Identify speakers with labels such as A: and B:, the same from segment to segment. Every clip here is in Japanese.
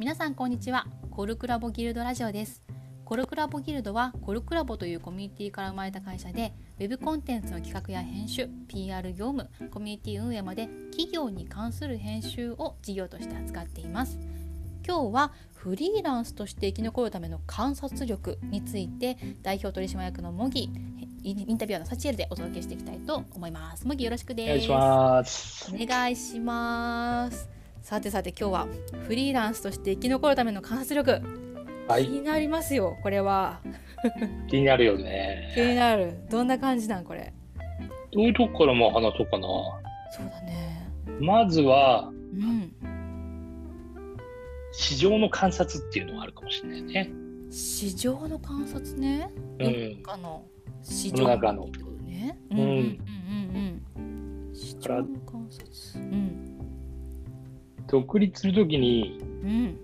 A: 皆さんこんにちはコルクラボギルドラジオですコルクラボギルドはコルクラボというコミュニティから生まれた会社で Web コンテンツの企画や編集 PR 業務コミュニティ運営まで企業に関する編集を事業として扱っています今日はフリーランスとして生き残るための観察力について代表取締役のモギインタビュアーのサチエルでお届けしていきたいと思います。モギよろしくです。
B: お願いします。
A: さてさて今日はフリーランスとして生き残るための観察力、
B: はい、
A: 気になりますよこれは。
B: 気になるよね。
A: 気になる。どんな感じなんこれ？
B: どういうとこからもう話そうかな。
A: そうだね。
B: まずは
A: うん。
B: 市場の観察っていうのがあるかもしれないね。
A: 市場の観察ね？
B: うん。
A: 中の市
B: 世
A: 場
B: の中の。
A: ね。
B: うん
A: うんうんうん。うん。市場の観察。うん
B: 独立するときに
A: うん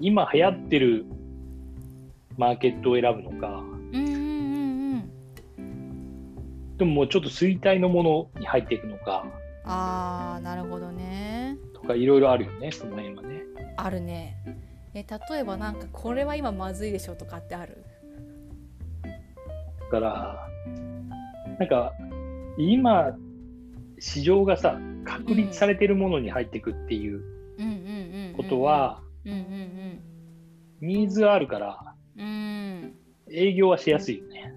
B: 今流行ってるマーケットを選ぶのか、
A: うんうんうん
B: でももうちょっと衰退のものに入っていくのか。
A: あーなるほどね。
B: とかいろいろあるよね、その辺はね。
A: あるね。え例えばなんかこれは今まずいでしょとかってある？
B: だから、なんか今、市場がさ、確立されてるものに入っていくっていうことは、ニーズがあるから、営業はしやすいよね。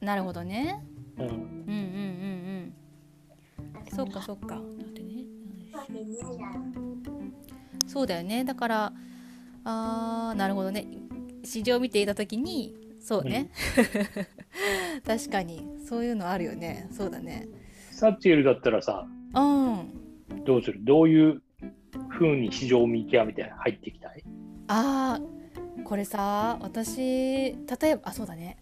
A: なるほどね
B: うん。
A: うん。うん。うん。うん。そうかそうかそうだよねだからあーなるほどね市場を見ていた時にそうね、確かにそういうのあるよねそうだね
B: サッチエルだったらさ、
A: うん
B: どうする？どういうふうに市場を見極めて入っていきたい？
A: あーこれさ私例えばあそうだね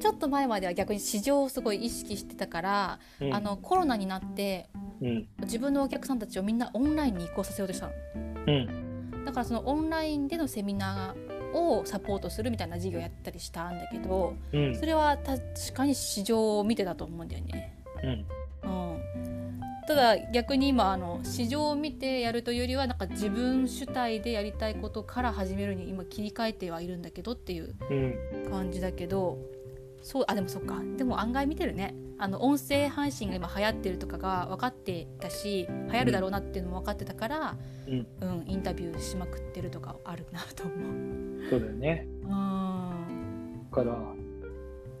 A: ちょっと前までは逆に市場をすごい意識してたから、
B: うん
A: あのコロナになって
B: うん。
A: 自分のお客さんたちをみんなオンラインに移行させようとしたの
B: うん。
A: だからそのオンラインでのセミナーをサポートするみたいな事業やったりしたんだけど
B: うん
A: そ。れは確かに市場を見てたと思うんだよね。
B: うん。
A: うん、ただ逆に今あの市場を見てやるというよりはなんか自分主体でやりたいことから始めるに今切り替えてはいるんだけどっていう
B: うん。
A: 感じだけどそうあでもそっかでも案外見てるねあの音声配信が今流行ってるとかが分かってたし流行るだろうなっていうのも分かってたから、
B: うん
A: うん、インタビューしまくってるとかあるなと思う。
B: そうだよね。
A: うん
B: だから、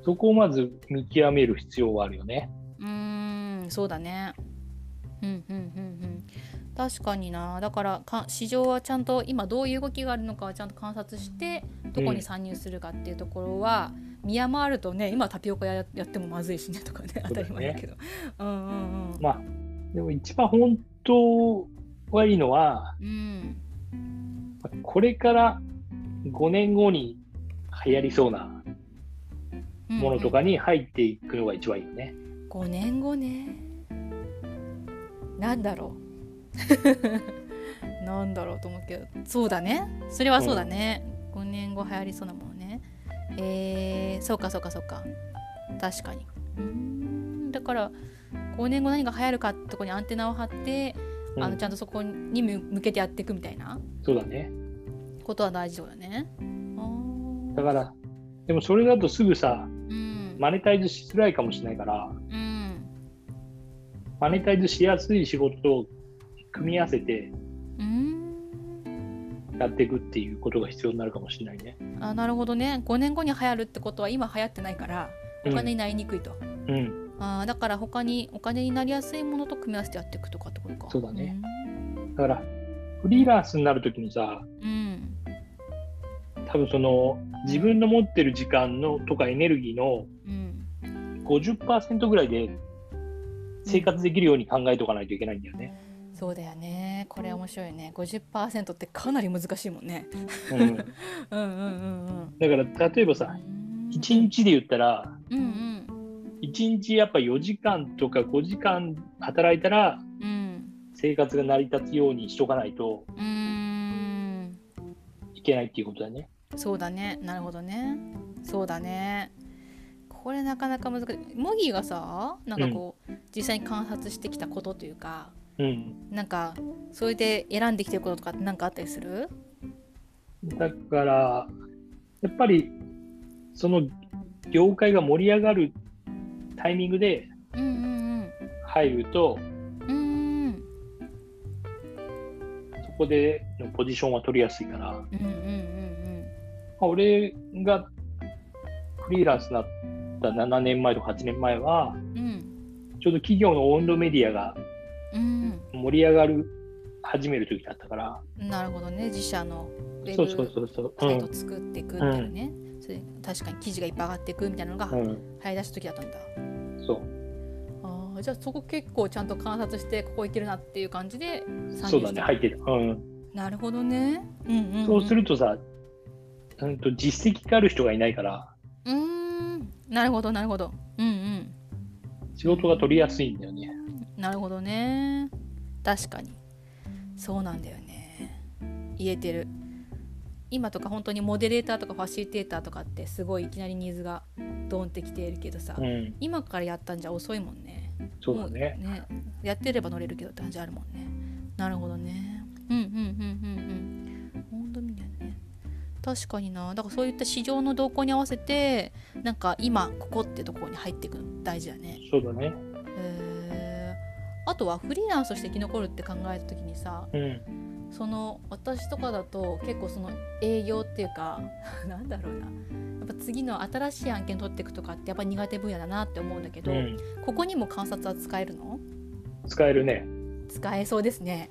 B: そこをまず見極める必要はあるよね。
A: うーんそうだねうんうんうんうん確かにな。だからか市場はちゃんと今どういう動きがあるのかはちゃんと観察してどこに参入するかっていうところは、見余るとね今タピオカややってもまずいしねとかね当たり前だけど。うんうんうん。
B: まあ、でも一番本当はいいのは、
A: うん。
B: これから5年後に流行りそうな
A: うん
B: ものとかに入っていくのが一番いいよね。
A: 5年後ねなんだろう。なんだろうと思うけど。そうだね。それはそうだね、5年後流行りそうなものね。えー、そうかそうかそうか。確かに。うーんだから5年後何が流行るかってとこにアンテナを張って、あ
B: うん。
A: のちゃんとそこに向向けてやっていくみたいな。
B: そうだね。
A: ことは大事そうだね。
B: だから、でもそれだとすぐさ、
A: うん。
B: マネタイズしづらいかもしれないから、
A: うん
B: マネタイズしやすい仕事を組み合わせて
A: うん。
B: やっていくっていうことが必要になるかもしれないね。
A: あなるほどね。5年後に流行るってことは今流行ってないからお金になりにくいと、
B: うん、
A: あーだから他にお金になりやすいものと組み合わせてやっていくとかってことか。
B: そうだね。だから、フリーランスになるときにさ、
A: うん。
B: 多分その自分の持ってる時間のとかエネルギーの
A: うん。
B: 50%ぐらいで生活できるように考えておかないといけないんだよね。
A: そうだよね。これ面白いね。50%ってかなり難しいもんね。
B: うん、
A: うんうんうんうん。
B: だから例えばさ
A: うん。
B: 1日で言ったら
A: うんうん。
B: 1日やっぱ4時間とか5時間働いたら
A: うん。
B: 生活が成り立つようにしとかないと
A: うーん。
B: いけないっていうことだね。
A: そうだね。なるほどね。そうだねこれなかなか難しい。モギーがさなんかこう、実際に観察してきたことというか
B: うん、
A: なんかそれで選んできてることとかって何かあったりする？
B: だから、やっぱり、その業界が盛り上がるタイミングで
A: うんうん
B: 入ると、
A: うんうん
B: そこでのポジションは取りやすいから、ま
A: うんうんうん。
B: あ俺がフリーランスになった7年前とか8年前は、
A: うんうん
B: ちょうど企業の温度メディアが
A: うん。
B: 盛り上がる、始める時だったから、
A: うんなるほどね。自社のウェ
B: そうそう
A: ブ
B: そうそう。
A: サイト作っていくみたいなね、それ確かに記事がいっぱい上がっていくみたいなのが
B: うん、
A: 流
B: うん、
A: 行り出した時だったんだ、
B: そう。
A: じゃあそこ結構ちゃんと観察してここいけるなっていう感じで参
B: そうだね、
A: 入
B: ってた。うん。
A: なるほどね、うんうんうん、
B: そうするとさ、うんと実績がある人がいないから、
A: うーん。なるほどなるほど。うんうん。
B: 仕事が取りやすいんだよね。
A: なるほどね。確かに。そうなんだよね。言えてる。今とか本当にモデレーターとかファシリテーターとかってすごいいきなりニーズがドーンってきているけどさ、
B: うん、
A: 今からやったんじゃ遅いもんね。
B: そうだね。
A: もうやってれば乗れるけどって感じあるもんね。なるほどね。うんうんうんうんうん確かにな。だからそういった市場の動向に合わせてなんか今ここってところに入っていくの。大事だね。
B: そうだね。
A: えー。あとはフリーランスとして生き残るって考えた時にさ
B: うん。
A: その私とかだと結構その営業っていうか なんだろうな。やっぱ次の新しい案件取っていくとかってやっぱ苦手分野だなって思うんだけど、
B: うん、
A: ここにも観察は使えるの？
B: 使えるね。
A: 使えそうですね。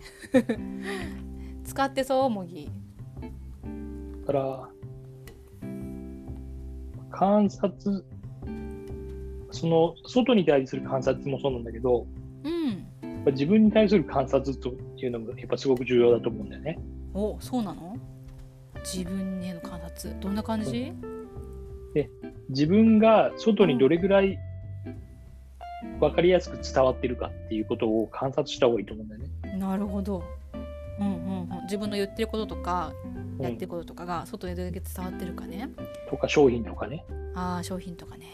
A: 使ってそう模擬。
B: だから、観察、その外に対する観察もそうなんだけど、
A: うん。
B: やっぱ自分に対する観察というのもやっぱすごく重要だと思うんだよね。
A: おそうなの？自分への観察。どんな感じ？
B: 自分が外にどれぐらい分かりやすく伝わってるかっていうことを観察した方がいいと思うんだよね。
A: なるほど、うんうんうん、自分の言ってることとか
B: うん
A: やってることとかが外でどれだけ伝わってるかね、
B: とか商品とかね。
A: ああ商品とかね。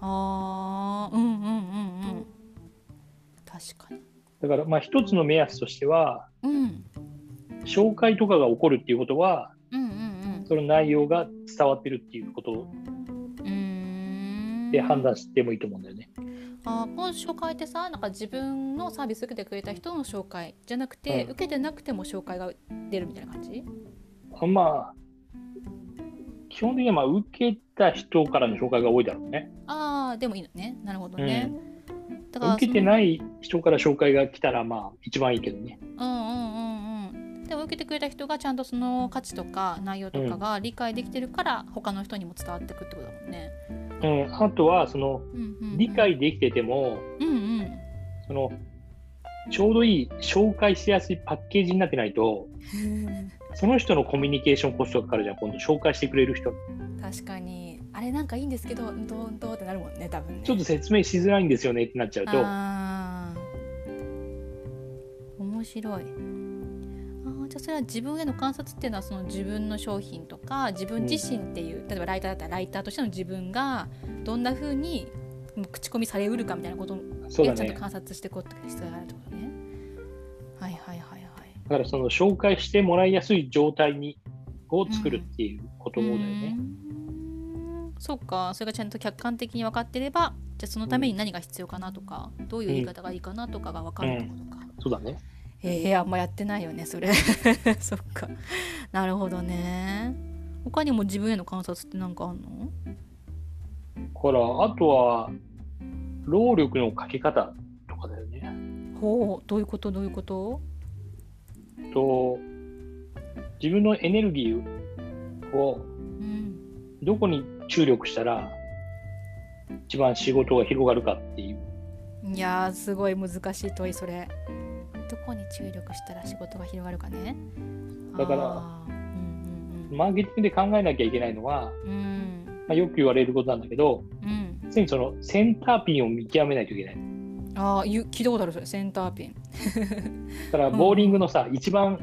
A: ああうんうんうんうん。確かに。
B: だからまあ一つの目安としては、
A: うん。
B: 紹介とかが起こるっていうことは、
A: うんうん。
B: その内容が伝わってるっていうことで判断してもいいと思うんだよね。
A: あーこの紹介ってさなんか自分のサービス受けてくれた人の紹介じゃなくて、
B: うん
A: 受けてなくても紹介が出るみたいな感じ？
B: まあ、基本的にはまあ受けた人からの紹介が多いだろうね。
A: ああでもいいのねなるほどね、だから
B: 受けてない人から紹介が来たらまあ一番いいけどね。
A: うんうんうんうんでも受けてくれた人がちゃんとその価値とか内容とかが理解できてるから、他の人にも伝わってくってことだもんね。
B: うん、あとはその
A: うんうんうん
B: 理解できてても、
A: うんうん
B: そのちょうどいい紹介しやすいパッケージになってないと、その人のコミュニケーションコストがかかるじゃん、今度紹介してくれる人。
A: 確かにあれなんかいいんですけどうんとうんとってなるもんね多分ね。
B: ちょっと説明しづらいんですよねってなっちゃうと、
A: 面白い。それは自分への観察っていうのはその自分の商品とか自分自身っていう、例えばライターだったらライターとしての自分がどんな風に口コミされうるかみたいなことを。ちゃんと観察していこうって必要があるってことね。はいはいはいはい。
B: だからその紹介してもらいやすい状態にを作るっていうことだよ
A: う
B: ね。
A: ーんそうかそれがちゃんと客観的に分かってればじゃあそのために何が必要かなとか、どういう言い方がいいかなとかが分かるってことか。
B: そうだね。
A: えー、あんまやってないよねそれ。そっか。なるほどね。他にも自分への観察って何かあんの？
B: だから、あとは、労力のかけ方とかだよね。
A: ほうどういうこと？どういうこと？
B: と、自分のエネルギーを
A: うん。
B: どこに注力したら、一番仕事が広がるかっていう。
A: いやーすごい難しい問いそれどこに注力したら仕事が広がるかね。
B: だから
A: うんうん
B: マーケティングで考えなきゃいけないのは、
A: うん。うん
B: まあ、よく言われることなんだけど、
A: うん。
B: 常にそのセンターピンを見極めないといけない。
A: ああ聞いたことあるそれ。センターピン。
B: だから、ボーリングのさ、一番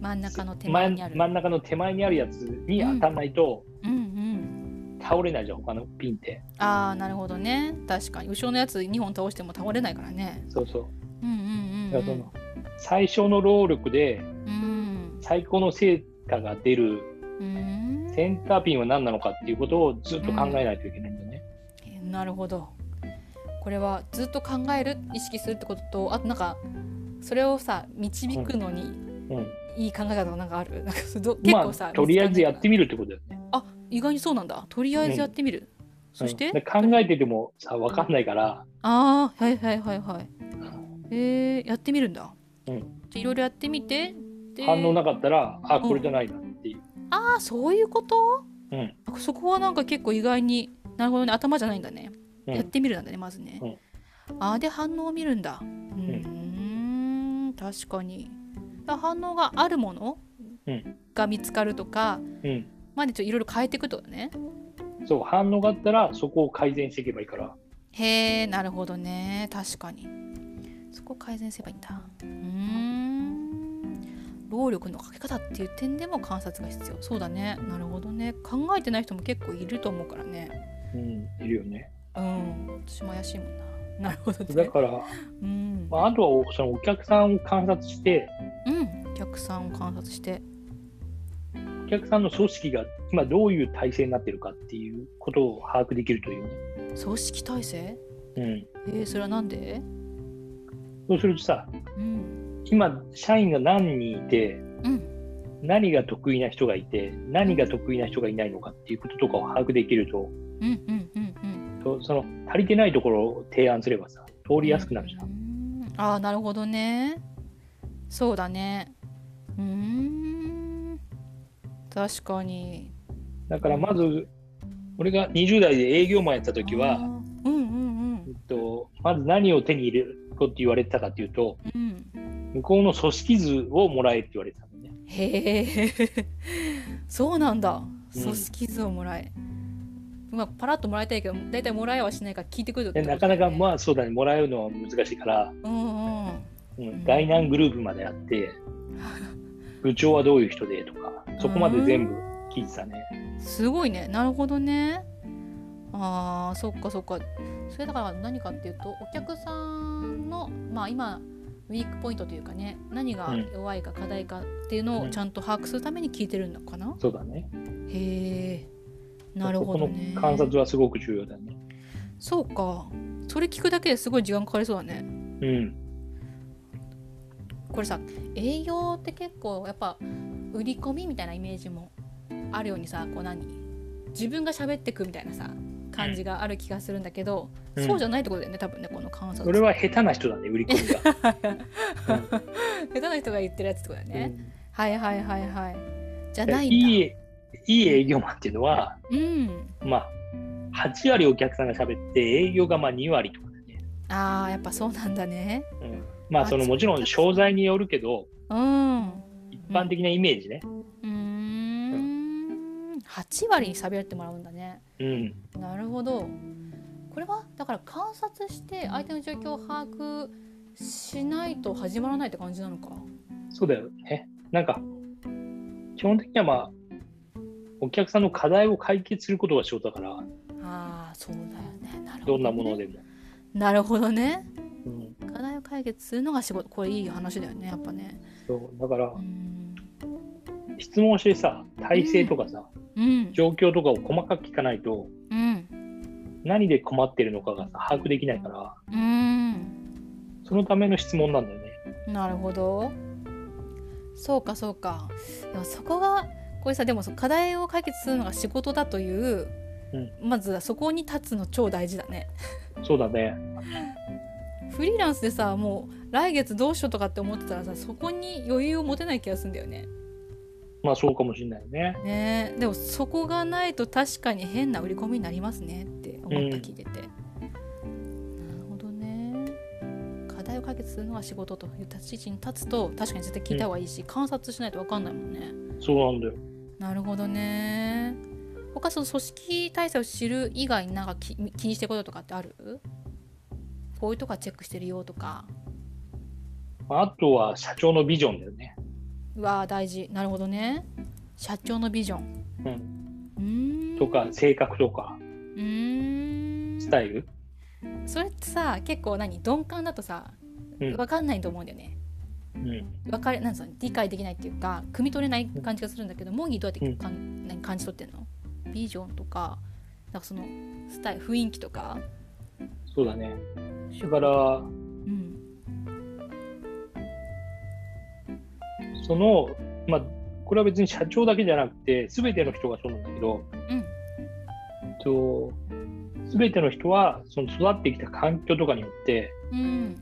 A: 真ん中の手前にある。
B: 真ん中の手前にあるやつに当たらないと、
A: うんうん。
B: 倒れないじゃん、他のピンって。
A: ああなるほどね。確かに。後ろのやつ2本倒しても倒れないからね。
B: そうそう。最小の労力で
A: うん。
B: 最高の成果が出るセンターピンは何なのかっていうことをずっと考えないといけないんだよね。
A: なるほど。これはずっと考える意識するってこととあとなんかそれをさ導くのに
B: うん、
A: いい考え方がなんかある？なんかど結
B: ま
A: 構さ、
B: あとりあえずやって
A: み
B: みるってことだよね。
A: あ意外にそうなんだ。とりあえずやってみる、そして、
B: うん。で考えててもさ分かんないから、
A: ああはいはいはいはい
B: うん
A: えー、やってみるんだ、
B: うん。
A: でいろいろやってみて。で
B: 反応なかったらあこれじゃないなっていう。
A: ああそういうこと？
B: うん。
A: そこはなんか結構意外になるほどね頭じゃないんだね、
B: うん。
A: やってみるなんだねまずね、
B: うん。
A: あーで反応を見るんだ。うーん確かに。だ反応があるもの
B: うん。
A: が見つかるとか、
B: うん。
A: までちょっといろいろ変えていくとかね。
B: そう反応があったらそこを改善していけばいいから。
A: へえなるほどね。確かにそこを改善すればいいんだ。うーん。労力のかけ方っていう点でも観察が必要。そうだね。なるほどね。考えてない人も結構いると思うからね。
B: うん、いるよね。
A: うん。私も怪しいもんな。なるほどね。
B: だから、
A: うん。
B: まあ、あとはそのお客さんを観察して
A: うん。お客さんを観察して。
B: お客さんの組織が今どういう体制になってるかっていうことを把握できるというね。
A: 組織体制？
B: うん、
A: えー、それはなんで？
B: そうするとさ
A: うん
B: 今社員が何人いて
A: うん
B: 何が得意な人がいて何が得意な人がいないのかっていうこととかを把握できると
A: うんうんうんうん
B: とその足りてないところを提案すればさ通りやすくなるじゃ。
A: うん。んああなるほどね。そうだね。うーん。確かに。
B: だからまず俺が20代で営業マンやった時
A: あ
B: は、
A: ー。うんうん
B: えっと、まず何を手に入れろって言われてたかっていうと
A: うん。うん
B: 向こうの組織図をもらえって言われてたのね。
A: へえ。そうなんだ。
B: うん。
A: 組織図をもらえ、まあパラッともらいたいけど大体もらえはしないから聞いてくるってね
B: なかなかまあそうだね。もらえるのは難しいから、
A: うんうん
B: うん、概難グループまであって 部長はどういう人でとかそこまで全部聞いてたね。
A: すごいね。なるほどねあーそっかそっか。それだから何かっていうとお客さんのまあ今ウィークポイントというかね何が弱いか課題かっていうのをちゃんと把握するために聞いてるのかな、
B: そうだね。
A: へえなるほどね。
B: そこの観察はすごく重要だね。
A: そうか。それ聞くだけですごい時間かかりそうだね。
B: うん。
A: これさ営業って結構やっぱ売り込みみたいなイメージもあるようにさこう何？自分が喋ってくみたいなさ感じがある気がするんだけど、
B: うん。
A: そうじゃないってことだよね多分ねこの観察
B: それは下手な人だね、売り込みが。
A: 下手な人が言ってるやつってことだよね、
B: うん。
A: はいはいはいはい。じゃない
B: いいいい営業マンっていうのは、
A: うん。
B: まあ、8割お客さんが喋って、営業がまあ2割とかだね。
A: あーやっぱそうなんだね。
B: うん、まあ、そのもちろん商材によるけど、
A: うん。う
B: 一般的なイメージね。
A: ーん。8割に喋ってもらうんだね
B: うん。
A: なるほど。これはだから観察して相手の状況を把握しないと始まらないって感じなのか？
B: そうだよね。なんか、基本的にはまあ、お客さんの課題を解決することが仕事だから、
A: ああそうだよね。なるほ
B: どん
A: ど、ね、
B: なものでも。
A: なるほどね。
B: うん、
A: 課題を解決するのが仕事。これいい話だよねやっぱね。
B: そうだから
A: う、ん
B: 質問してさ、体制とかさ、
A: うん。
B: 状況とかを細かく聞かないと、
A: うん。
B: 何で困ってるのかがさ把握できないから、
A: うん。
B: そのための質問なんだよね。
A: なるほど。そうかそうか。でもそこがこれさでもそ課題を解決するのが仕事だという、まずはそこに立つの超大事だね。
B: そうだね。
A: フリーランスでさもう来月どうしようとかって思ってたらさそこに余裕を持てない気がするんだよね
B: まあそうかもしれないね。
A: ね。えでもそこがないと確かに変な売り込みになりますねって思った
B: うん
A: 聞いてて、なるほどね。課題を解決するのが仕事という立ち位置に立つと確かに絶対聞いた方がいいし、観察しないと分かんないもんね。
B: そうなんだよ。
A: なるほどね。他その組織体制を知る以外になんか気気にしてることとかってある？こういうとこはチェックしてるよとか。
B: あとは社長のビジョンだよね。
A: うわー大事。なるほどね。社長のビジョン。
B: うん、
A: うーん。
B: とか、性格とか、
A: うーん。
B: スタイル？
A: それってさ結構何？鈍感だとさ
B: うん。
A: 分かんないと思うんだよね、
B: うん、
A: わかる？なん理解できないっていうか汲み取れない感じがするんだけどモギーどうやってかん、何？感じ取ってんの？ビジョンとかなんかそのスタイル雰囲気とか。
B: そうだね。だから、その、まあ、これは別に社長だけじゃなくて、すべての人がそうなんだけど、
A: うん。
B: とすべての人はその育ってきた環境とかによって、
A: うん。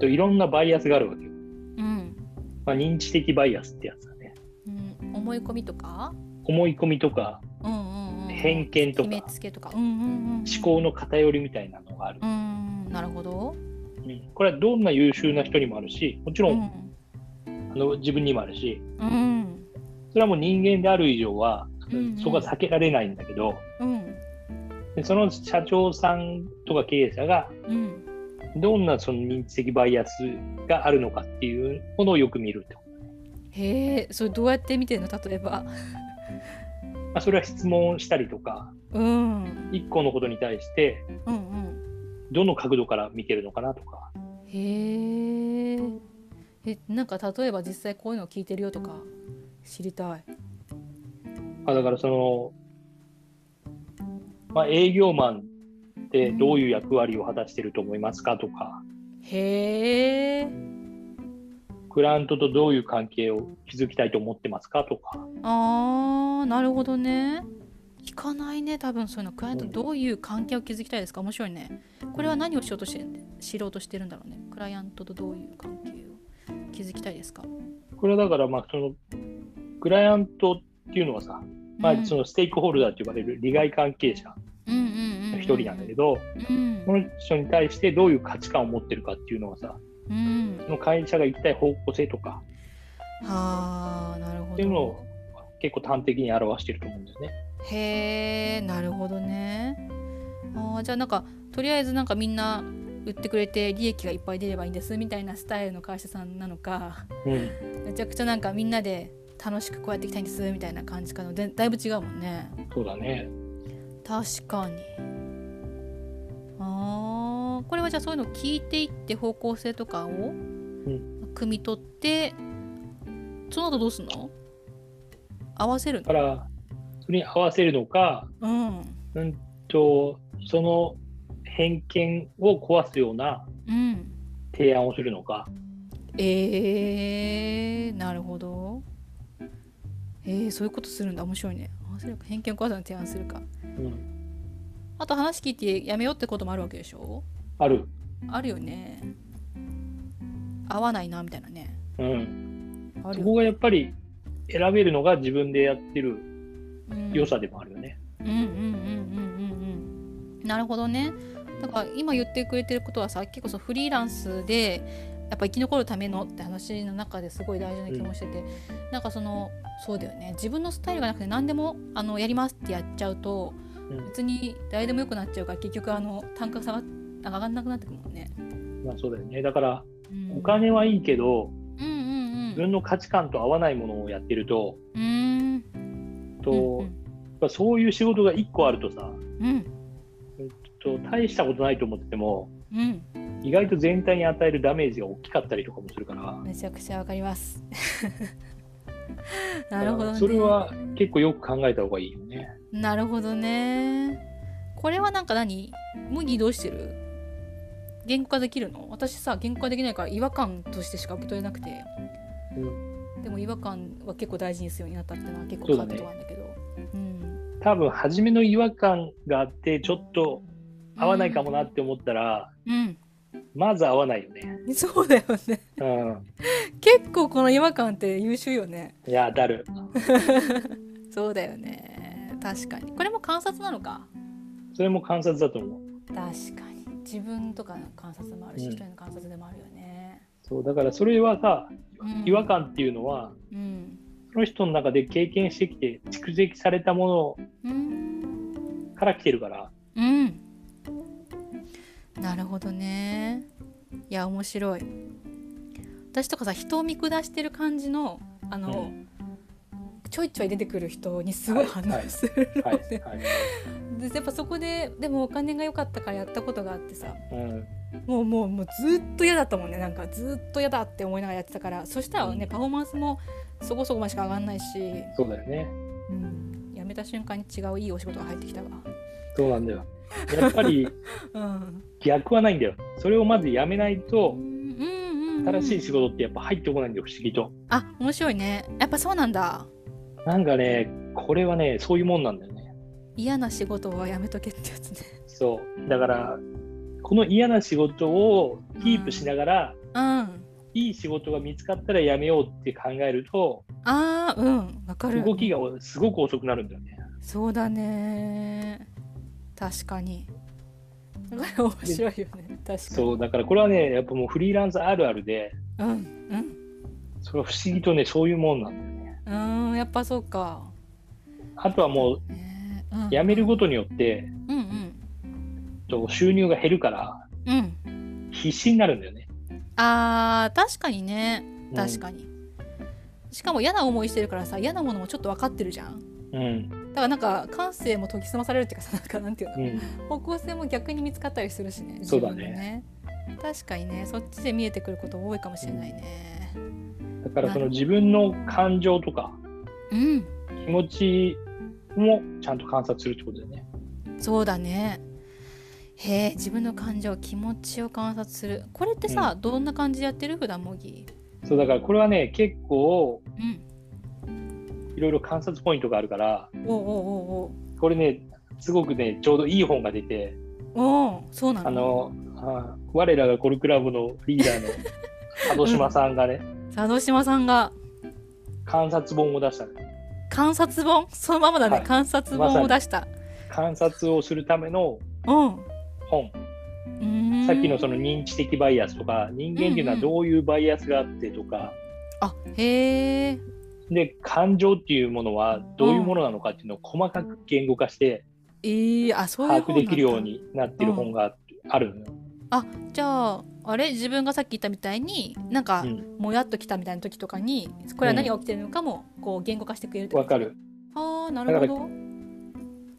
B: といろんなバイアスがあるわけよ。
A: うん。
B: まあ、認知的バイアスってやつだね。
A: うん。思い込みとか？
B: 思い込みとか
A: うんうんうん。
B: 偏見とか。
A: 決めつけとか。うんうんうん
B: 思考の偏りみたいなのがある。
A: うん。なるほど。
B: うん。これはどんな優秀な人にもあるし、もちろん、の自分にもあるし、
A: うん。
B: それはもう人間である以上は、
A: うんうん。
B: そこは避けられないんだけど、
A: うん。
B: でその社長さんとか経営者が
A: うん。
B: どんなその認知的バイアスがあるのかっていうものをよく見ると、
A: へえそれどうやって見てるの？例えば。
B: ま あ、それは質問したりとか。
A: うん。
B: 一個のことに対して
A: うんうん。
B: どの角度から見てるのかなとか。
A: へええなんか例えば実際こういうのを聞いてるよとか知りたい。
B: あだからその、まあ、営業マンってどういう役割を果たしてると思いますかとか。
A: へえ。
B: クライアントとどういう関係を築きたいと思ってますかとか。
A: あーなるほどね。聞かないね多分そういうの。クライアント
B: うん。
A: どういう関係を築きたいですか？面白いね。これは何をしようとして知ろうとしてるんだろうね。クライアントとどういう関係を築きたいですか？
B: これはだからまあそのクライアントっていうのはさ、まあ、そのステークホルダーと呼ばれる利害関係者の一人なんだけど、
A: うん
B: この人に対してどういう価値観を持ってるかっていうのはさ
A: うん。
B: その会社が行きたい方向性とか
A: はあなるほ
B: っていうのを
A: ど
B: 結構端的に表してると思うんですね。
A: へえなるほどね。あーじゃあなんかとりあえずなんかみんな売ってくれて利益がいっぱい出ればいいんですみたいなスタイルの会社さんなのか
B: うん、
A: めちゃくちゃなんかみんなで楽しくこうやっていきたいんですみたいな感じかのでだいぶ違うもんね。
B: そうだね。
A: 確かに。あーこれはじゃあそういうのを聞いていって方向性とかを
B: ん。
A: 汲み取ってその後どうすんの？合わせるの？
B: だからそれに合わせるのか、
A: うん。
B: うんとその偏見を壊すような
A: うん
B: 提案をするのか、
A: えー、なるほど。えー、そういうことするんだ。面白いね。偏見を壊すの提案するか。
B: うん、
A: あと話聞いてやめようってこともあるわけでしょ？
B: ある、
A: あるよね。合わないなみたいなね。
B: うん、
A: あ
B: そこがやっぱり選べるのが自分でやってる
A: うん。
B: 良さでもあるよね。
A: うんうんうんうんうんうん。なるほどねだから今言ってくれてることはさ結構そうフリーランスでやっぱ生き残るためのって話の中ですごい大事な気もしてて、なんかそのそうだよね。自分のスタイルがなくて何でもあのやりますってやっちゃうと、
B: うん。
A: 別に誰でもよくなっちゃうから結局あの単価下が上がんなくなってくるもんね。
B: まあそうだよね。だから
A: うん。
B: お金はいいけど、
A: うんうん
B: 自分の価値観と合わないものをやってると、
A: うん。うん
B: と
A: うん。
B: やっぱそういう仕事が1個あるとさ、
A: うん
B: と大したことないと思ってても、
A: うん。
B: 意外と全体に与えるダメージが大きかったりとかもするから、
A: めちゃくちゃわかります。なるほどね。
B: それは結構よく考えた方がいいよね。
A: なるほどね。これはなんか何？麦どうしてる？言語化できるの？私さ言語化できないから違和感としてしか受け取れなくて。
B: うん、
A: でも違和感は結構大事にするようになったっていうのは結構変わったことなんだけど。うん。
B: 多分初めの違和感があってちょっと合わないかもなって思ったら、
A: うん、
B: まず合わないよね。
A: うん、そうだよね。
B: うん、
A: 結構この違和感って優秀よね。
B: いやだる。
A: そうだよね。確かに。これも観察なのか？
B: それも観察だと思う。
A: 確かに。自分とかの観察もあるし、
B: うん。
A: 一人の観察でもあるよね。
B: そうだからそれはさ
A: うん。
B: 違和感っていうのは、
A: うん。
B: その人の中で経験してきて蓄積されたも
A: うん。
B: のから来てるから、
A: うんなるほどね。いや面白い。私とかさ人を見下してる感じのあの、ちょいちょい出てくる人にすごい反応するの
B: はい
A: でやっぱそこででもお金が良かったからやったことがあってさ
B: うん。
A: もうもうもうずっと嫌だったもんね。なんかずっと嫌だって思いながらやってたから。そしたらね、パフォーマンスもそこそこまでしか上がんないし、
B: そうだよね。
A: うん、辞めた瞬間に違ういいお仕事が入ってきたわ。
B: そうなんだよ。やっぱり
A: うん、
B: 逆はないんだよ。それをまずやめないと
A: う、んうんうん、
B: 新しい仕事ってやっぱ入ってこないんだよ、不思議と。
A: あ面白いねやっぱそうなんだ
B: なんかね、これはね、そういうもんなんだよね。
A: 嫌な仕事はやめとけってやつね
B: そう。だから、この嫌な仕事をキープしながら、
A: うん
B: いい仕事が見つかったらやめようって考えると、
A: あーうんわかる
B: 動きがすごく遅くなるんだよね。
A: そうだね確かに。だから面白いよね。確かに。
B: そう、だからこれはね、やっぱもうフリーランスあるあるで、
A: うんうん。
B: それは不思議とね、そういうもんなんだよね。
A: うーんやっぱそうか、
B: あとはもう、
A: ねうん、
B: 辞めることによって、
A: うんうん。
B: と収入が減るから、
A: うん。
B: 必死になるんだよね。
A: あー確かにね。
B: うん。
A: 確かに、しかも嫌な思いしてるからさ嫌なものもちょっと分かってるじゃん。
B: うん。
A: だからなんか感性も研ぎ澄まされるっていうかさなんかなんていうの、
B: うん。
A: 方向性も逆に見つかったりするしね
B: そうだね。
A: 確かにねそっちで見えてくること多いかもしれないね。
B: だからその自分の感情とか
A: うん。
B: 気持ちもちゃんと観察するってことだよね。
A: そうだね。へえ自分の感情気持ちを観察する。これってさ、どんな感じでやってる？普段模擬？
B: そうだからこれはね結構
A: うん
B: いろいろ観察ポイントがあるから
A: おうおうおう
B: これねすごくねちょうどいい本が出て
A: おうおうそうなの
B: あのあ我らがコルクラブのリーダーの 佐渡島さんがね
A: 佐渡島さんが。
B: 観察本を出したの。
A: 観察本？そのままだね、
B: はい。
A: 観察本を出した、
B: 観察をするための
A: うん。
B: 本。
A: うーん。
B: さっきのその認知的バイアスとか人間っていうのはどういうバイアスがあってとか、
A: あへえ
B: で感情っていうものはどういうものなのかっていうのを細かく言語化して把握できるようになってる本があるのよ。
A: じゃああれ？自分がさっき言ったみたいになんか、
B: うん。
A: もやっときたみたいな時とかにこれは何が起きてるのかもこう言語化してくれるって
B: わかる。
A: あーなるほど。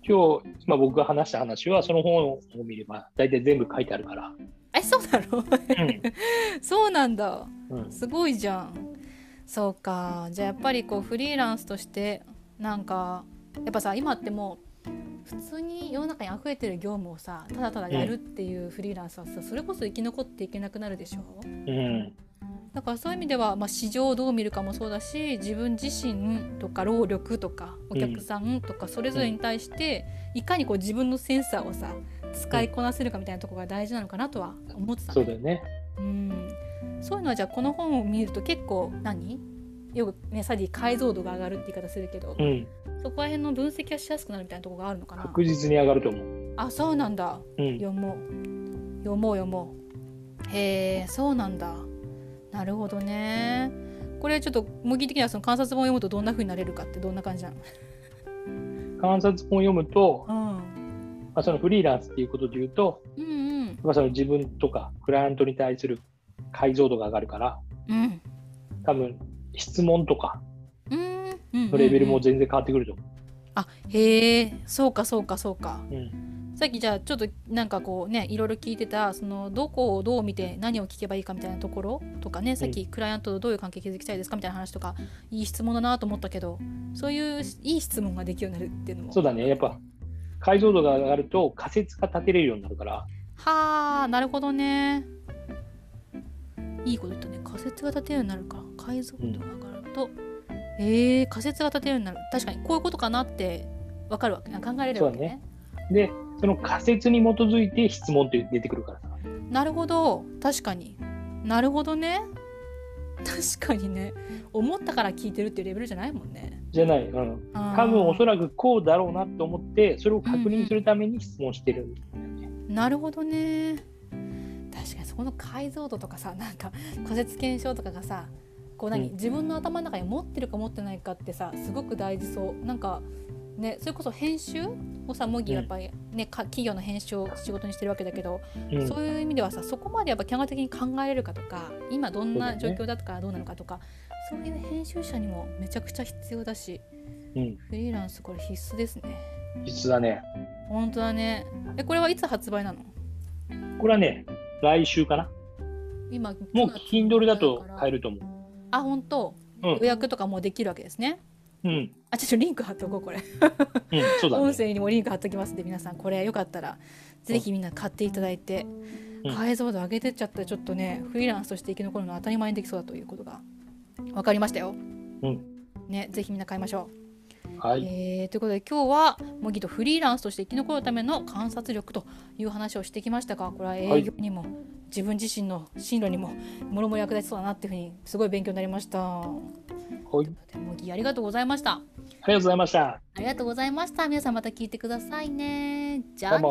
B: 今日、今僕が話した話はその本を見れば大体全部書いてあるから。
A: えそうなの？そうなんだ。
B: うんうん。
A: すごいじゃんそうか。じゃあやっぱりこうフリーランスとしてなんかやっぱさ今ってもう普通に世の中に溢れてる業務をさただただやるっていうフリーランスはさそれこそ生き残っていけなくなるでしょ？
B: うん。
A: だからそういう意味では、まあ、市場をどう見るかもそうだし自分自身とか労力とかお客さんとかそれぞれに対して、いかにこう自分のセンサーをさ使いこなせるかみたいなところが大事なのかなとは思ってたの
B: そうだよね。
A: うんそういうのはじゃあこの本を見ると結構何？よくねサディ解像度が上がるって言い方するけど、
B: うん。
A: そこら辺の分析がしやすくなるみたいなところがあるのかな？
B: 確実に上がると思う。
A: あそうなんだ。
B: うん。
A: 読もう。読もう読もう。へえそうなんだ。なるほどね。これちょっと模擬的にはその観察本を読むとどんな風になれるかってどんな感じなの？
B: 観察本を読むと、
A: うん。
B: まあ、そのフリーランスっていうことで言うと、
A: うんうん。
B: まあ、その自分とかクライアントに対する解像度が上がるから、
A: うん。
B: 多分質問とかのレベルも
A: うん
B: 全然変わってくると思
A: あへえ。そうかそうかそうか。
B: う。うん。
A: さっきじゃあちょっとなんかこうねいろいろ聞いてたそのどこをどう見て何を聞けばいいかみたいなところとかねさっきクライアントとどういう関係築きたいですかみたいな話とかいい質問だなと思ったけどそういういい質問ができるようになるっていうのも。
B: そうだね。やっぱ解像度が上がると仮説が立てれるようになるから、
A: はあなるほどねいいこと言ったね。仮説が立てるようになるか。ら解像度が上がると、えー、仮説が立てるようになる。確かにこういうことかなって分かるわけ考えれるわけね。
B: で、その仮説に基づいて質問って出てくるからさ。
A: なるほど。確かに。なるほどね。確かにね。思ったから聞いてるっていうレベルじゃないもんね。
B: じゃない。うん。
A: 多
B: 多分おそらくこうだろうなと思って、それを確認するために質問してるんだよね。
A: なるほどねそこの解像度とかさ なんか仮説検証とかがさこう何、
B: うん。
A: 自分の頭の中に持ってるか持ってないかってさすごく大事そう。なんかねそれこそ編集をさ模擬やっぱりね、か企業の編集を仕事にしてるわけだけど、
B: うん。
A: そういう意味ではさそこまでやっぱ客観的に考えれるかとか今どんな状況だったからどうなのかとかそう,、いう編集者にもめちゃくちゃ必要だし
B: うん。
A: フリーランスこれ必須ですね。
B: 実はね、
A: 本当だね。えこれはいつ発売なの？
B: これはね、来週かな？
A: 今
B: もう Kindle だと買え
A: る
B: ると思
A: あ本当、
B: うん
A: 予約とかもうできるわけですね
B: う。うん。
A: あちょっとリンク貼っとこうこれ
B: うん、そうだね。
A: 音声にもリンク貼っときますんで皆さんこれよかったらぜひみんな買っていただいて、
B: うん
A: 解像度上げてっちゃったらちょっとねフリーランスとして生き残るのは当たり前にできそうだということが分かりましたよ。
B: うん
A: ね、ぜひみんな買いましょう。
B: はい。
A: えーということで今日は模擬とフリーランスとして生き残るための観察力という話をしてきましたがこれは営業にも、自分自身の進路にももろもろ役立ちそうだなっていうふうにすごい勉強になりました。
B: はい。
A: 模擬ありがとうございました。
B: ありがとうございました。
A: ありがとうございました。皆さんまた聞いてくださいね。じゃあ